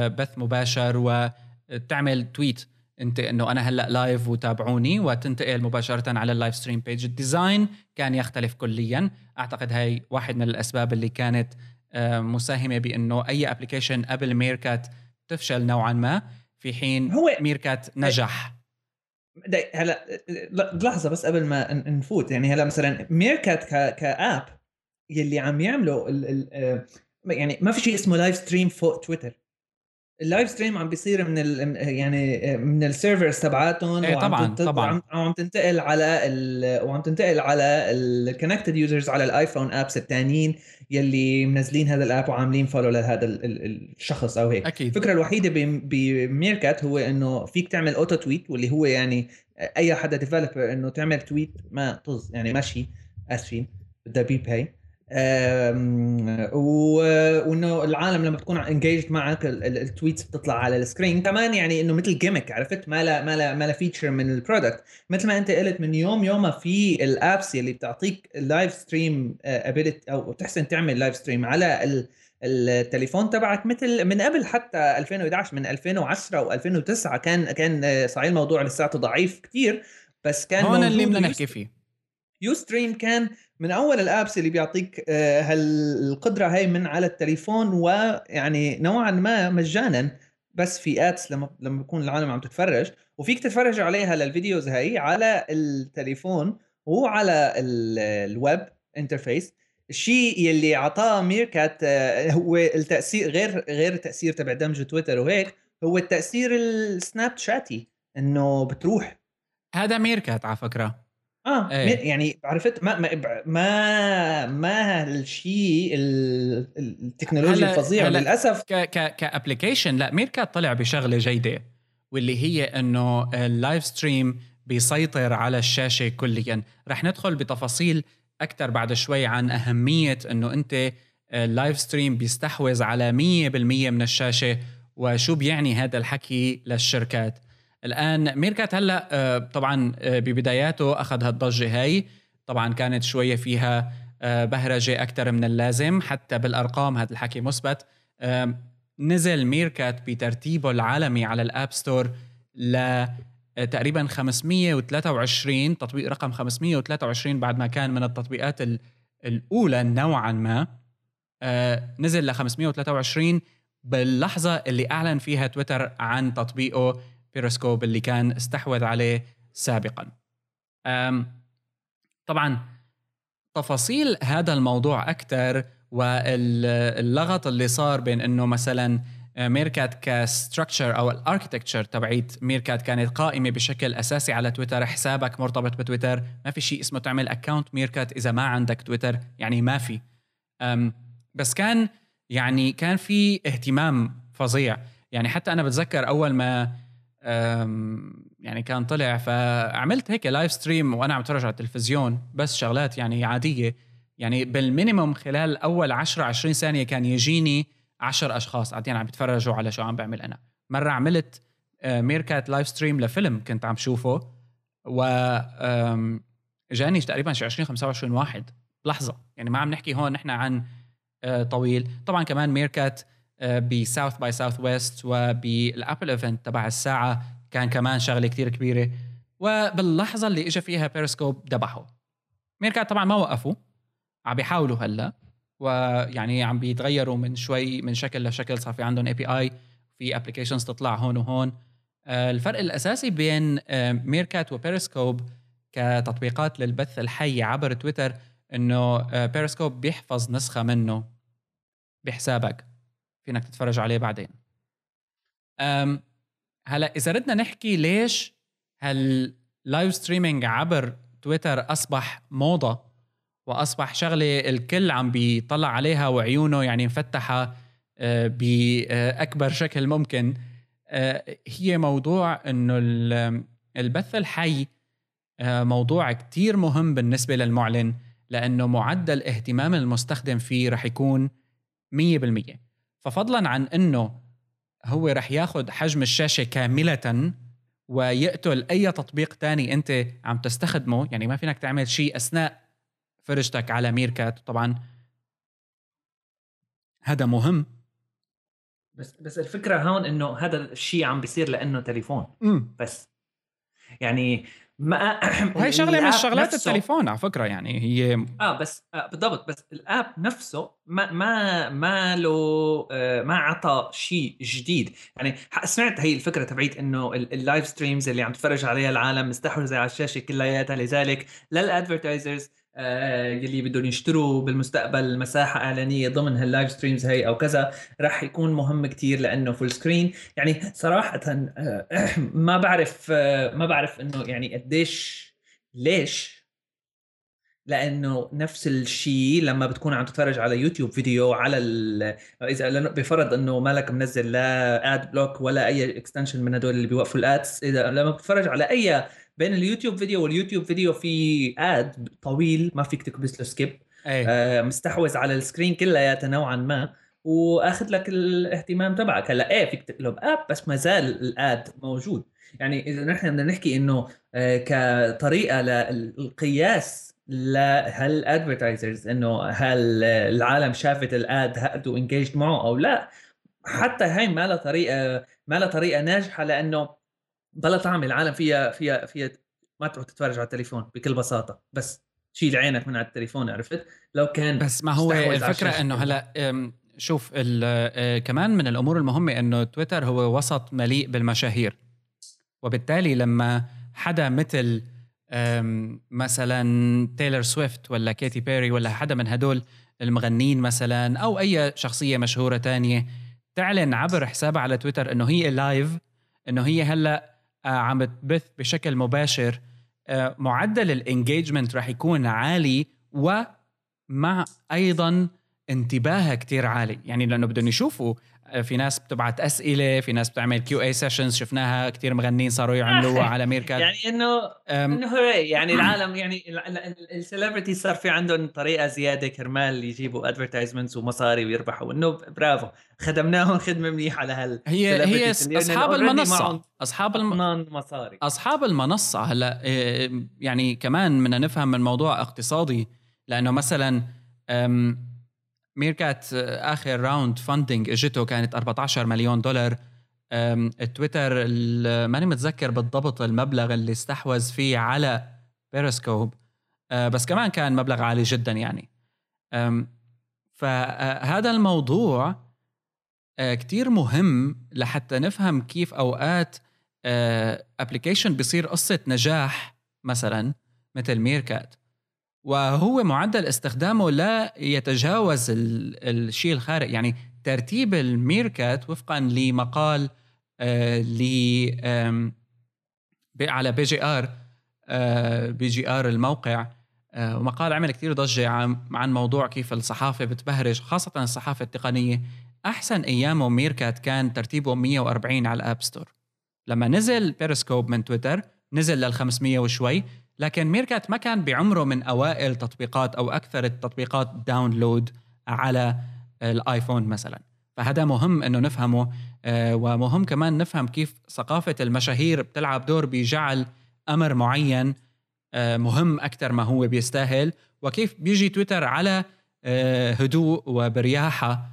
بث مباشر وتعمل tweet انت انه أنا هلا live وتابعوني وتنتقل مباشرة على ال live stream page ال design كان يختلف كليا. أعتقد هاي واحد من الأسباب اللي كانت آه، مساهمة بإنه أي application قبل ميركات تفشل نوعا ما. في حين هو ميركات نجح. هلا لحظة بس قبل ما نفوت. يعني هلا مثلا ميركات ك app يلي عم يعملوا ال ال آه، يعني ما في شيء اسمه live stream فوق تويتر ال live stream عم بيصير من ال يعني من ال servers تبعاتهم إيه طبعا وعم طبعا. وعم تنتقل على ال وعم تنتقل على ال connected users على الآيفون apps الثانيين يلي منزلين هذا ال app وعاملين follow لهذا الشخص أو هيك. أكيد. الفكرة الوحيدة بميركات هو إنه فيك تعمل auto tweet واللي هو يعني أي حدا developer إنه تعمل tweet ما طز يعني ماشي آسفين بدها API وإنه العالم لما بتكون engaged معك ال tweets بتطلع على ال screen كمان يعني إنه مثل gimmick عرفت؟ ما لا ما لا ما لا feature من ال product مثل ما أنت قلت من يوم يومها في ال apps اللي بتعطيك ال live stream ability أو بتحسن تعمل live stream على التليفون تبعك مثل من قبل حتى 2011 من 2010 و2009 كان كان آه، صحيح الموضوع لساته ضعيف كثير بس كان هون اللي بدنا نحكي فيه. يو ستريم كان من أول ال apps اللي بيعطيك آه، هالقدرة هاي من على التليفون ويعني نوعا ما مجانا بس في ads لما لما بيكون العالم عم تتفرج. وفيك تتفرج عليها للفيديوز هاي على التليفون وعلى الويب interface الشيء يلي اعطاه ميركات آه، هو التأثير غير غير التاثير تبع دمج تويتر وهيك هو التأثير السناب شاتي إنه بتروح. هذا ميركات على فكرة. آه إيه. يعني عرفت؟ ما ما ما, ما هالشيء التكنولوجيا الفظيعة للأسف. ك ك ك application لا ميركات طلع بشغلة جيدة واللي هي إنه ال live stream بيسيطر على الشاشة كليا. رح ندخل بتفاصيل أكثر بعد شوي عن أهمية إنه أنت ال live stream بيستحوذ على 100% من الشاشة وشو بيعني هذا الحكي للشركات. الآن ميركات هلأ آه، طبعا آه، ببداياته اخذ هالضجه هاي. طبعا كانت شوية فيها آه، بهرجة أكثر من اللازم حتى بالأرقام هذا الحكي مثبت. نزل ميركات بترتيبه العالمي على ال App Store ل تقريبا 523 تطبيق رقم 523 بعد ما كان من التطبيقات الأولى نوعا ما. نزل ل 523 باللحظة اللي أعلن فيها تويتر عن تطبيقه بيروسكوب اللي كان استحوذ عليه سابقا. طبعا تفاصيل هذا الموضوع أكثر واللغط اللي صار بين إنه مثلا ميركات ك structure أو ال architecture تبعيت ميركات كانت قائمة بشكل أساسي على تويتر حسابك مرتبط بتويتر ما في شيء اسمه تعمل account ميركات إذا ما عندك تويتر يعني ما في. بس كان يعني كان في اهتمام فظيع. يعني حتى أنا بتذكر أول ما يعني كان طلع فعملت هيك live stream وأنا عم أتفرج على التلفزيون بس شغلات يعني عادية. يعني بال minimum خلال أول 10 20 ثانية كان يجيني 10 أشخاص قاعدين عم يتفرجوا على شو عم بعمل أنا. مرة عملت ميركات live stream لفيلم كنت عم شوفه و جاني تقريبا شي 20 25 واحد. لحظة يعني ما عم نحكي هون نحن عن آه، طويل. طبعا كمان ميركات ب South by Southwest وبال Apple event تبع الساعة. كان كمان شغلة كتير كبيرة. وباللحظة اللي اجى فيها بيرسكوب ذبحوا ميركات طبعا ما وقفوا. عم بيحاولوا هلأ. ويعني عم بيتغيروا من شوي من شكل لشكل. صار في عندهم API في applications تطلع هون وهون. آه، الفرق الأساسي بين ميركات وبيرسكوب كتطبيقات للبث الحي عبر تويتر إنه بيرسكوب بيحفظ نسخة منه. بحسابك. فينك تتفرج عليه بعدين. أم هلا إذا ردنا نحكي ليش هال live streaming عبر تويتر أصبح موضة وأصبح شغلة الكل عم بيطلع عليها وعيونه يعني مفتحة آه، بأكبر شكل ممكن. آه، هي موضوع إنه البث الحي آه، موضوع كتير مهم بالنسبة للمعلن لأنه معدل اهتمام المستخدم فيه رح يكون 100% ففضلا عن إنه هو رح ياخذ حجم الشاشة كاملة ويقتل أي تطبيق تاني أنت عم تستخدمه. يعني ما فينك تعمل شيء أثناء فرجتك على ميركات. طبعا هذا مهم. بس بس الفكرة هون إنه هذا الشيء عم بيصير لأنه تليفون. بس. يعني ما وهي شغلة من شغلات التليفون على فكرة يعني هي آه بس آه بالضبط بس الآب نفسه ما ما ما له آه ما عطى شيء جديد. يعني سمعت هي الفكرة تبعيت إنه ال live streams اللي عم تتفرج عليها العالم مستحوذه على الشاشة كلياتها لذلك لل advertisers آه، يلي بدهم يشتروا بالمستقبل مساحة إعلانية ضمن هال live streams هي أو كذا راح يكون مهم كتير لأنه full screen يعني صراحة آه، ما بعرف آه، ما بعرف إنه يعني قديش ليش؟ لأنه نفس الشيء لما بتكون عم تتفرج على يوتيوب فيديو على إذا بفرض إنه مالك منزل لا ad block ولا أي extension من هدول اللي بيوقفوا ال ads إذا لما بتتفرج على أي بين اليوتيوب فيديو واليوتيوب فيديو في ad طويل ما فيك تكبس له skip آه مستحوذ على ال screen كلياتها نوعا ما. وأخذ لك الاهتمام تبعك. هلأ إيه فيك تقلب اب بس ما زال ال ad موجود. يعني إذا نحن بدنا نحكي إنه آه كطريقة للقياس لهل advertisers إنه هل العالم شافت ال ad هادا و engaged معه أو لا حتى هاي ما لها طريقة ما لها طريقة ناجحة لأنه بلا طعم العالم فيها فيها فيها ما تروح تتفرج على التليفون بكل بساطة. بس شيل عينك من على التليفون عرفت؟ لو كان بس ما هو الفكرة إنه هلأ شوف كمان من الأمور المهمة إنه تويتر هو وسط مليء بالمشاهير. وبالتالي لما حدا مثل مثلا تايلر سويفت ولا كيتي بيري ولا حدا من هدول المغنين مثلا أو أي شخصية مشهورة تانية تعلن عبر حسابها على تويتر إنه هي live إنه هي هلأ عم تبث بشكل مباشر. آه، معدل ال engagement رح يكون عالي ومع أيضا انتباهها كتير عالي. يعني لأنه بدهم يشوفوا في ناس بتبعت أسئلة في ناس بتعمل Q&A sessions شفناها كثير مغنيين صاروا يعملوها على ميركات يعني إنه إنه هو يعني العالم يعني ال celebrity صار في عندهم طريقة زيادة كرمال يجيبوا advertisements ومصاري ويربحوا. إنه برافو خدمناهم خدمة منيحة على هال هي هي أصحاب المنصة. أصحاب الم... مصاري. أصحاب المنصة هلا إيه، يعني كمان بدنا نفهم من موضوع اقتصادي. لأنه مثلا ميركات آخر round funding اجته كانت 14 مليون دولار. تويتر ماني متذكر بالضبط المبلغ اللي استحوذ فيه على بيرسكوب أه، بس كمان كان مبلغ عالي جدا يعني. فهذا الموضوع أه، كتير مهم لحتى نفهم كيف أوقات application بيصير قصة نجاح مثلا مثل ميركات. وهو معدل استخدامه لا يتجاوز الشيء الخارق يعني ترتيب الميركات وفقا لمقال آه ل على بي جي آر آه بي جي آر الموقع. آه ومقال عمل كثير ضجة عن, عن موضوع كيف الصحافة بتبهرج خاصة الصحافة التقنية. أحسن أيامه ميركات كان ترتيبه 140 على ال App Store. لما نزل بيرسكوب من تويتر نزل لل 500 وشوي. لكن ميركات ما كان بعمره من أوائل تطبيقات أو أكثر التطبيقات download على الآيفون مثلا. فهذا مهم إنه نفهمه آه، ومهم كمان نفهم كيف ثقافة المشاهير بتلعب دور بجعل أمر معين آه، مهم أكثر ما هو بيستاهل. وكيف بيجي تويتر على آه، هدوء وبرياحة.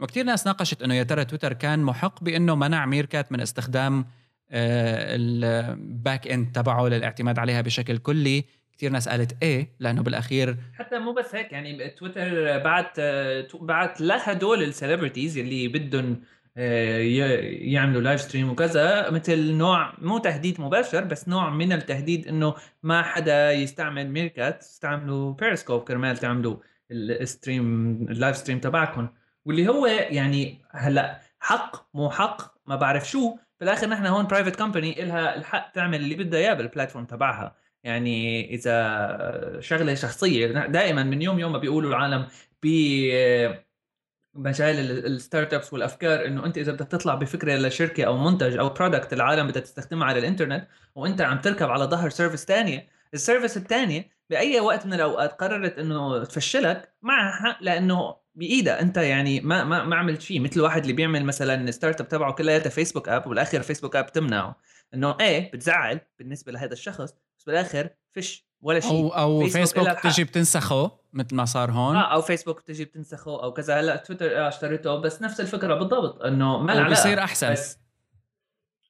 وكثير ناس ناقشت إنه يا ترى تويتر كان محق بإنه منع ميركات من استخدام ال back end تبعه للاعتماد عليها بشكل كلي. كثير ناس قالت إيه لأنه بالأخير حتى مو بس هيك يعني تويتر بعت بعت لهدول ال celebrities اللي بدهم آه، يعملوا live stream وكذا مثل نوع مو تهديد مباشر بس نوع من التهديد إنه ما حدا يستعمل ميركات استعملوا بيرسكوب كرمال تعملوا ال stream ال live stream تبعكم واللي هو يعني هلأ حق مو حق ما بعرف شو. بالاخر نحن هون private company إلها الحق تعمل اللي بدها إياه بال platform تبعها. يعني إذا شغلة شخصية دائما من يوم يوم ما بيقولوا العالم ب مجال ال startups والأفكار إنه أنت إذا بدك تطلع بفكرة لشركة أو منتج أو product العالم بدها تستخدمها على الإنترنت وأنت عم تركب على ظهر service ثانية ال service الثانية بأي وقت من الأوقات قررت إنه تفشلك معها حق لإنه بإيدها أنت يعني ما ما ما عملت شيء. مثل واحد اللي بيعمل مثلا startup تبعه كلياتها فيسبوك app وبالآخر فيسبوك اب تمنعه. إنه إيه بتزعل بالنسبة لهذا الشخص بس بالآخر فيش ولا شيء. أو أو فيسبوك, فيسبوك بتجي بتنسخه مثل ما صار هون. آه أو فيسبوك بتجي بتنسخه أو كذا. هلا تويتر آه اشتريته بس نفس الفكرة بالضبط إنه ما له بصير أحسن. بس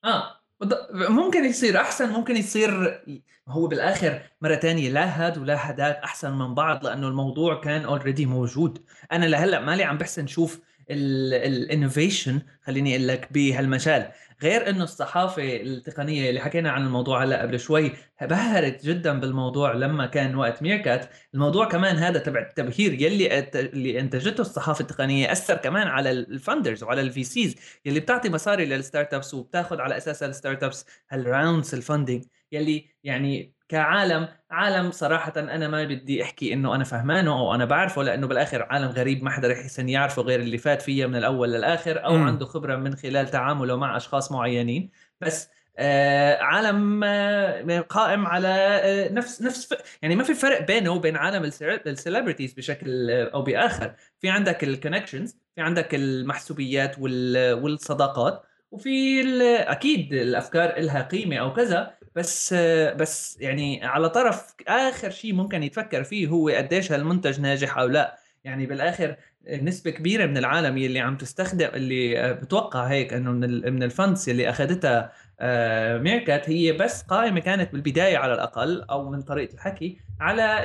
آه. ممكن يصير أحسن ممكن يصير هو بالآخر مرة تانية لا هاد ولا هداك أحسن من بعض لأنه الموضوع كان already موجود. أنا لهلأ مالي عم بحسن شوف ال innovation خليني أقول لك بهالمجال. غير إنه الصحافة التقنية اللي حكينا عن الموضوع هلأ قبل شوي بهرت جدا بالموضوع لما كان وقت ميركات. الموضوع كمان هذا تبع التبهير يلي اللي أنتجته الصحافة التقنية أثر كمان على ال funders وعلى ال VCs يلي بتعطي مصاري لل startups وبتاخذ على اساسها ال startups هال rounds ال funding يلي يعني كعالم عالم صراحة أنا ما بدي أحكي إنه أنا فهمانه أو أنا بعرفه لأنه بالآخر عالم غريب ما حدا رح يحسن يعرفه غير اللي فات فيه من الأول للآخر أو م. عنده خبرة من خلال تعامله مع أشخاص معينين. بس آه عالم آه قائم على آه نفس نفس يعني ما في فرق بينه وبين عالم ال celebrities بشكل آه، أو بآخر. في عندك الكونكشنز في عندك المحسوبيات والصداقات وفي أكيد الأفكار لها قيمة أو كذا. بس بس يعني على طرف آخر شيء ممكن يتفكر فيه هو قديش هالمنتج ناجح أو لا. يعني بالآخر نسبة كبيرة من العالم يلي عم تستخدم اللي بتوقع هيك إنه من من الفندس اللي اخذتها آه، ميركات هي بس قائمة كانت بالبداية على الأقل أو من طريقة الحكي على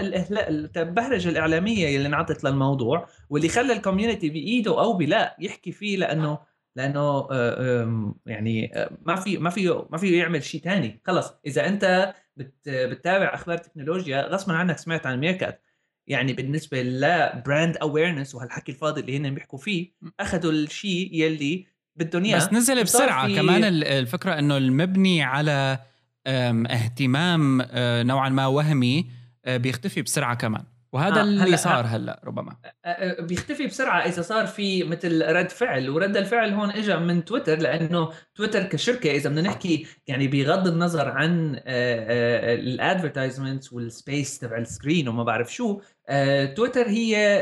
البهرجة الإعلامية اللي انعطت للموضوع واللي خلى ال community بإيده أو بلا يحكي فيه لأنه لأنه آه، يعني آه، ما في ما في ما في يعمل شيء ثاني خلص. إذا أنت بتتابع أخبار تكنولوجيا غصبا عنك سمعت عن ميركات. يعني بالنسبة ل brand awareness وهالحكي الفاضي اللي هن بيحكوا فيه أخذوا الشيء يلي بدهم اياه بس نزل بسرعة في... كمان الفكرة إنه المبني على اهتمام آه، نوعا ما وهمي بيختفي بسرعة كمان. وهذا آه اللي هلأ صار هلأ ربما. بيختفي بسرعة إذا صار في مثل رد فعل ورد الفعل هون اجى من تويتر لأنه تويتر كشركة إذا بدنا نحكي يعني بغض النظر عن ال advertisements وال space تبع ال screen وما بعرف شو تويتر هي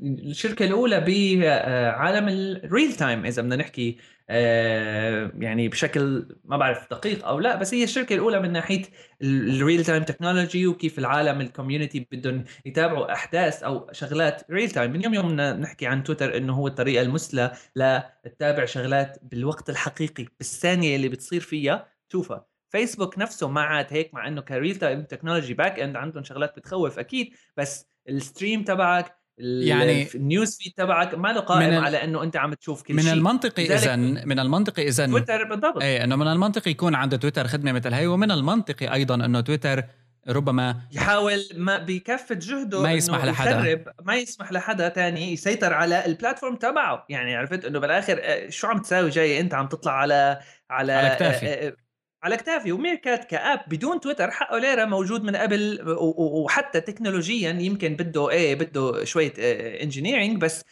الشركة الأولى بعالم ال real time إذا بدنا نحكي آه، يعني بشكل ما بعرف دقيق أو لا بس هي الشركة الأولى من ناحية ال real time technology وكيف العالم ال community بدهم يتابعوا أحداث أو شغلات real time. من يوم يوم نحكي عن تويتر إنه هو الطريقة المثلى لتتابع شغلات بالوقت الحقيقي بالثانية اللي بتصير فيها تشوفها فيسبوك نفسه ما عاد هيك مع إنه ك real time technology back end عندهم شغلات بتخوف أكيد بس ال stream تبعك يعني ال news feed تبعك ما له قائم على إنه أنت عم تشوف كل من شيء. من المنطقي اذا من المنطقي اذا تويتر بالضبط. إيه إنه من المنطقي يكون عند تويتر خدمة مثل هي ومن المنطقي أيضا إنه تويتر ربما يحاول ما بكافة جهده ما يسمح لحدا. ما يسمح لحدا تاني يسيطر على البلاتفورم تبعه. يعني عرفت إنه بالآخر آه، شو عم تساوي جاي؟ أنت عم تطلع على على على كتافي. آه، آه، على كتافي. وميركات كآب بدون تويتر حقه ليرة موجود من قبل وحتى تكنولوجيا يمكن بده إيه بده شوية engineering بس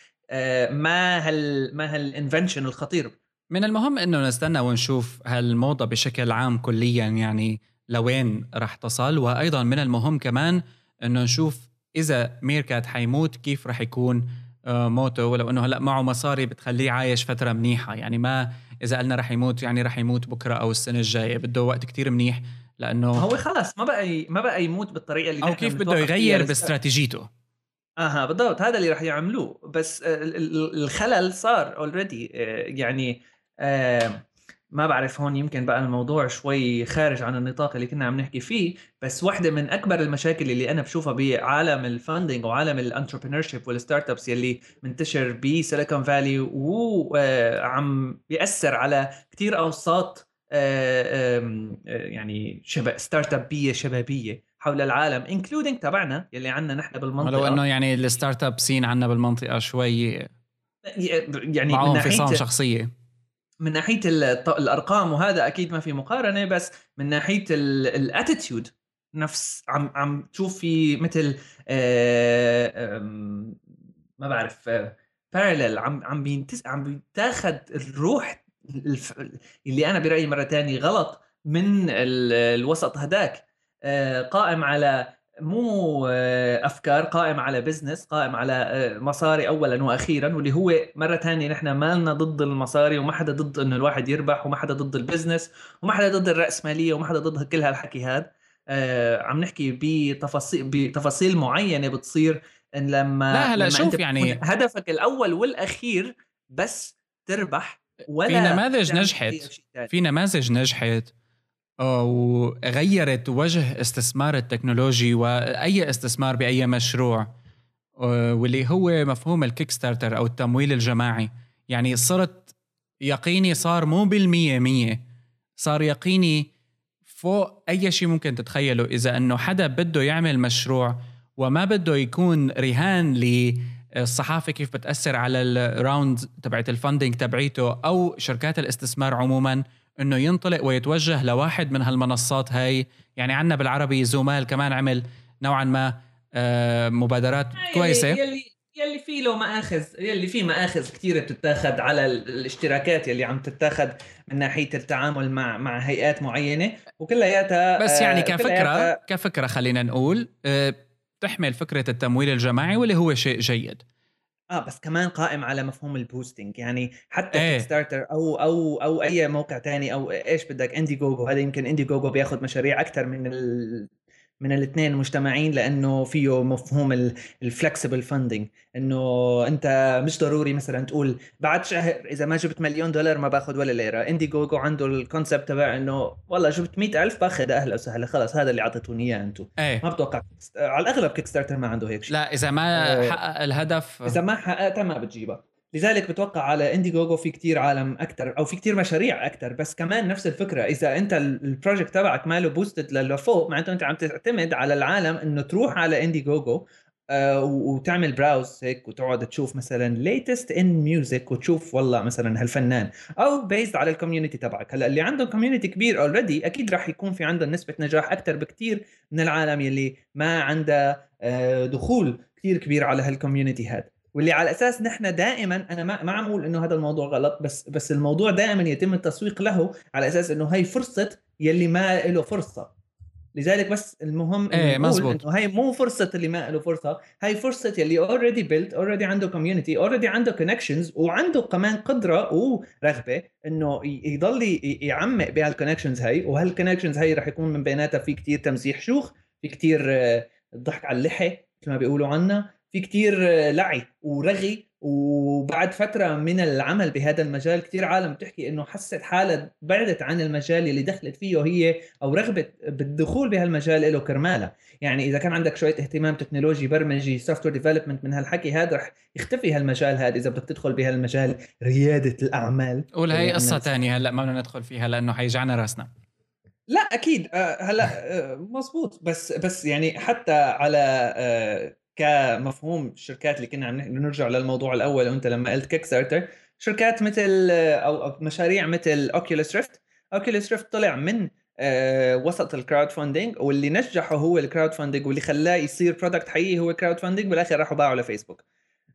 ما هال ما هال invention الخطير. من المهم إنه نستنى ونشوف هالموضة بشكل عام كليا يعني لوين راح تصل. وأيضا من المهم كمان إنه نشوف إذا ميركات حيموت كيف راح يكون آه، موته. ولو إنه هلأ معه مصاري بتخليه عايش فترة منيحة. يعني ما إذا قلنا رح يموت يعني رح يموت بكرة أو السنة الجاية. بده وقت كتير منيح لأنه هو خلص ما بقى ما بقى يموت بالطريقة اللي أو كيف بده يغير باستراتيجيته؟ أها بالضبط هذا اللي رح يعملوه. بس الخلل صار already آه، يعني آه، ما بعرف هون يمكن بقى الموضوع شوي خارج عن النطاق اللي كنا عم نحكي فيه بس واحدة من أكبر المشاكل اللي أنا بشوفها بعالم ال funding وعالم ال entrepreneurship وال startups يلي منتشر بسيليكون فالي وعم بيأثر على كثير أوساط آه، آه، يعني شباب startup ية شبابية حول العالم including تبعنا يلي عندنا نحن بالمنطقة. لو إنه يعني ال startup scene عندنا بالمنطقة شوي يعني معهم انفصام شخصية. من ناحية الأرقام وهذا أكيد ما في مقارنة بس من ناحية ال attitude نفس عم عم تشوف في مثل آه، ما بعرف parallel عم عم بينتس عم بيتاخذ الروح اللي أنا برأيي مرة ثانية غلط من الوسط هداك. آه، قائم على مو آه، أفكار قائم على business قائم على آه، مصاري اولا وأخيرا واللي هو مرة ثانية نحن ما لنا ضد المصاري وما حدا ضد إنه الواحد يربح وما حدا ضد ال business وما حدا ضد الرأسمالية وما حدا ضد كل هالحكي هذا. آه عم نحكي بتفاصيل بتفاصيل معينة بتصير إن لما لا هلا لما شوف يعني هدفك الأول والأخير بس تربح ولا في نماذج نجحت في نماذج نجحت. وغيرت وجه استثمار التكنولوجي وأي استثمار بأي مشروع واللي هو مفهوم الكيك ستارتر أو التمويل الجماعي. يعني صرت يقيني صار مو بالمية مية صار يقيني فوق أي شيء ممكن تتخيله. إذا إنه حدا بده يعمل مشروع وما بده يكون رهان للصحافة كيف بتأثر على ال round تبعت ال funding تبعيته أو شركات الاستثمار عموما إنه ينطلق ويتوجه لواحد من هالمنصات هاي. يعني عندنا بالعربي زومال كمان عمل نوعا ما آه، مبادرات كويسة. يلي يلي في له مآخذ يلي في مآخذ كثير بتتاخذ على الاشتراكات يلي عم تتاخذ من ناحية التعامل مع مع هيئات معينة. وكلياتها بس يعني آه، كفكره كفكرة خلينا نقول آه، تحمل فكرة التمويل الجماعي واللي هو شيء جيد. آه بس كمان قائم على مفهوم ال posting يعني حتى إيه. starter أو أو أو أي موقع تاني أو إيش بدك Indiegogo هذا يمكن Indiegogo بياخذ مشاريع أكثر من ال... من الاثنين مجتمعين لأنه فيه مفهوم ال flexible funding إنه أنت مش ضروري مثلا تقول بعد شهر إذا ما جبت مليون دولار ما باخذ ولا ليرة. Indiegogo عنده ال concept تبع إنه والله جبت مئة ألف باخذ أهلا وسهلا. خلص هذا اللي أعطيتوني إياه أنتم إيه. ما بتوقع. على الأغلب Kickstarter ما عنده هيك شيء. لا إذا ما آه. حقق الهدف. إذا ما حققتها ما بتجيبها لذلك بتوقع على Indiegogo في كتير عالم أكثر أو في كتير مشاريع أكثر بس كمان نفس الفكرة إذا أنت ال project تبعك ماله boosted لفوق معناته أنت عم تعتمد على العالم إنه تروح على Indiegogo آه وتعمل browse هيك وتقعد تشوف مثلا latest in music وتشوف والله مثلا هالفنان أو based على ال community تبعك. هلأ اللي عندهم community كبير already أكيد راح يكون في عندهم نسبة نجاح أكثر بكثير من العالم يلي ما عنده آه دخول كثير كبير على هال community هذا واللي على أساس نحن دائما أنا ما ما عم أقول إنه هذا الموضوع غلط بس بس الموضوع دائما يتم التسويق له على أساس إنه هي فرصة يلي ما له فرصة. لذلك بس المهم إيه مزبوط. إنه هي مو فرصة اللي ما له فرصة هي فرصة يلي already built already عنده community already عنده connections وعنده كمان قدرة ورغبة إنه يضل يعمق بهال connections هي وهال connections هي رح يكون من بيناتها في كتير تمسيح جوخ في كتير الضحك آه، على اللحى مثل ما بيقولوا عنا. في كتير لعي ورغي وبعد فترة من العمل بهذا المجال كتير عالم بتحكي إنه حست حالها بعدت عن المجال اللي دخلت فيه هي أو رغبة بالدخول بهالمجال له كرمالها يعني إذا كان عندك شوية اهتمام تكنولوجي برمجي software development من هالحكي هذا رح يختفي هالمجال هذا إذا بدك تدخل بهالمجال ريادة الأعمال. قول هي قصة ثانية هلأ ما بدنا ندخل فيها لأنه حيجعنا راسنا. لا أكيد. آه، هلأ آه، مزبوط بس بس يعني حتى على آه، كمفهوم الشركات اللي كنا عم نرجع للموضوع الأول وأنت لما قلت Kickstarter شركات مثل أو مشاريع مثل Oculus Rift Oculus Rift طلع من آه، وسط ال crowdfunding واللي نجحه هو ال crowdfunding واللي خلاه يصير product حقيقي هو ال crowdfunding بالآخر راحوا باعوا لفيسبوك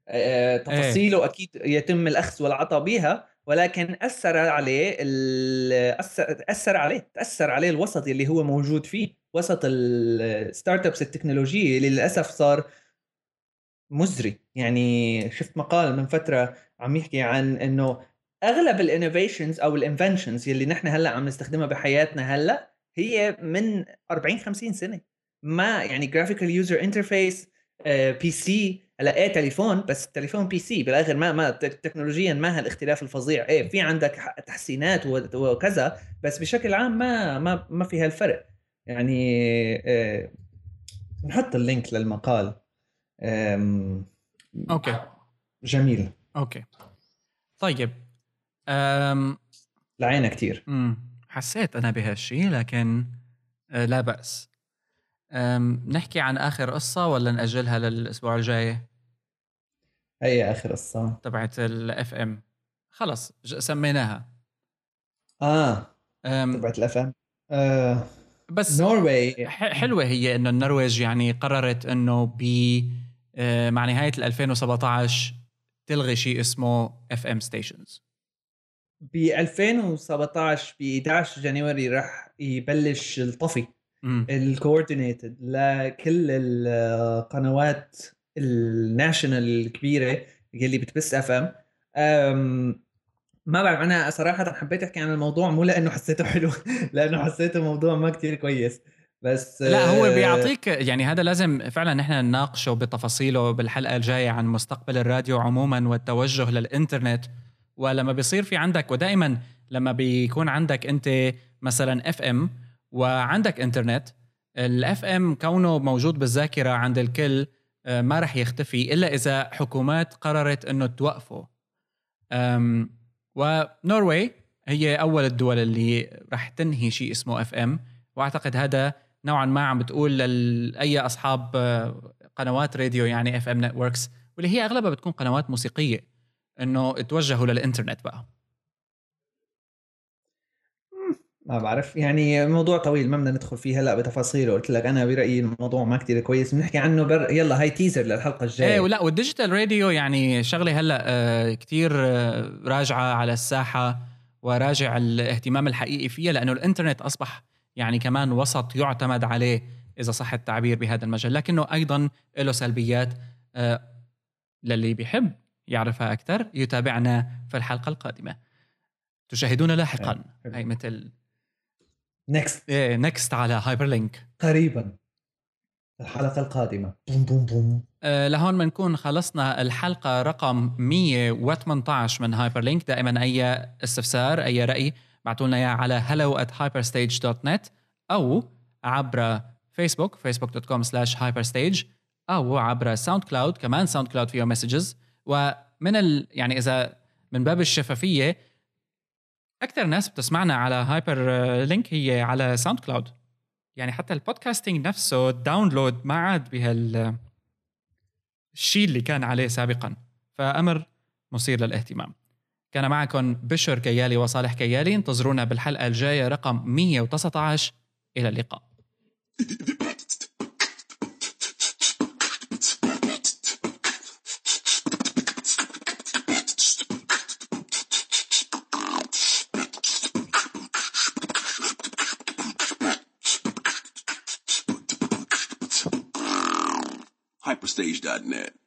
آه، تفاصيله إيه. أكيد يتم الأخذ والعطاء بها ولكن أثر عليه أثر أثر عليه تأثر عليه الوسط اللي هو موجود فيه وسط ال startups التكنولوجية اللي للأسف صار مزري. يعني شفت مقال من فترة عم يحكي عن إنه أغلب ال innovations أو ال inventions يلي نحن هلأ عم نستخدمها بحياتنا هلأ هي من 40 50 سنة. ما يعني graphical user interface PC هلأ إيه تليفون؟ بس التليفون PC بالآخر ما ما تكنولوجيا ما هالإختلاف الفظيع. إيه في عندك تحسينات وكذا بس بشكل عام ما ما ما في هالفرق. يعني إيه نحط ال link للمقال. okay. جميل okay. طيب أم... لعينا كثير حسيت أنا بهالشيء لكن آه، لا بأس. أم... نحكي عن آخر قصة ولا نأجلها للأسبوع الجاي؟ اي آخر قصة. تبعت ال FM خلص سميناها. آه تبعت ال FM آه بس Norway. حلوة هي إنه النرويج يعني قررت إنه ب آه، مع نهاية 2017 تلغي شيء اسمه FM stations ب 2017 ب 11 January راح يبلش الطفي ال coordinated لكل القنوات ال national الكبيرة اللي بتبث FM ما بعرف أنا صراحة حبيت أحكي عن الموضوع مو لأنه حسيته حلو لأنه حسيته موضوع ما كتير كويس. بس لا هو آه، بيعطيك يعني هذا لازم فعلا نحن نناقشه بتفاصيله بالحلقة الجاية عن مستقبل الراديو عموما والتوجه للإنترنت. ولما بيصير في عندك ودائما لما بيكون عندك أنت مثلا FM وعندك إنترنت ال FM كونه موجود بالذاكرة عند الكل آه، ما رح يختفي إلا إذا حكومات قررت إنه توقفه. و Norway هي أول الدول اللي رح تنهي شيء اسمه FM وأعتقد هذا نوعا ما عم بتقول لاي أصحاب آه، قنوات راديو يعني FM networks واللي هي أغلبها بتكون قنوات موسيقية إنه توجهوا للإنترنت بقى. ما بعرف. يعني موضوع طويل ما بدنا ندخل فيه هلأ بتفاصيله. قلت لك أنا برأيي الموضوع ما كتير كويس. بنحكي عنه بر... يلا هاي teaser للحلقة الجاية. إيه ولا وال digital radio يعني شغلة هلأ آه كثير آه راجعة على الساحة وراجع الاهتمام الحقيقي فيها لأنه الإنترنت أصبح يعني كمان وسط يعتمد عليه إذا صح التعبير بهذا المجال. لكنه أيضا له سلبيات آه للي بيحب يعرفها أكثر يتابعنا في الحلقة القادمة. تشاهدون لاحقا. هي مثل next إيه next على هايبر لينك قريبا. الحلقة القادمة. بوم بوم بوم. أه لهون بنكون خلصنا الحلقة رقم 118 من هايبر لينك دائما أي استفسار أي رأي بعتوا لنا إياه على hello at hyperstage.net أو عبر فيسبوك facebook.com slash hyperstage أو عبر ساوند كلاود كمان ساوند كلاود فيه messages ومن ال يعني إذا من باب الشفافية أكثر ناس بتسمعنا على هايبر لينك هي على ساوند كلاود يعني حتى ال podcasting نفسه ال download ما عاد بهال الشيء اللي كان عليه سابقا. فأمر مثير للاهتمام. كان معكم بشر كيالي وصالح كيالي. انتظرونا بالحلقة الجاية رقم 119 إلى اللقاء. Hyperstage.net.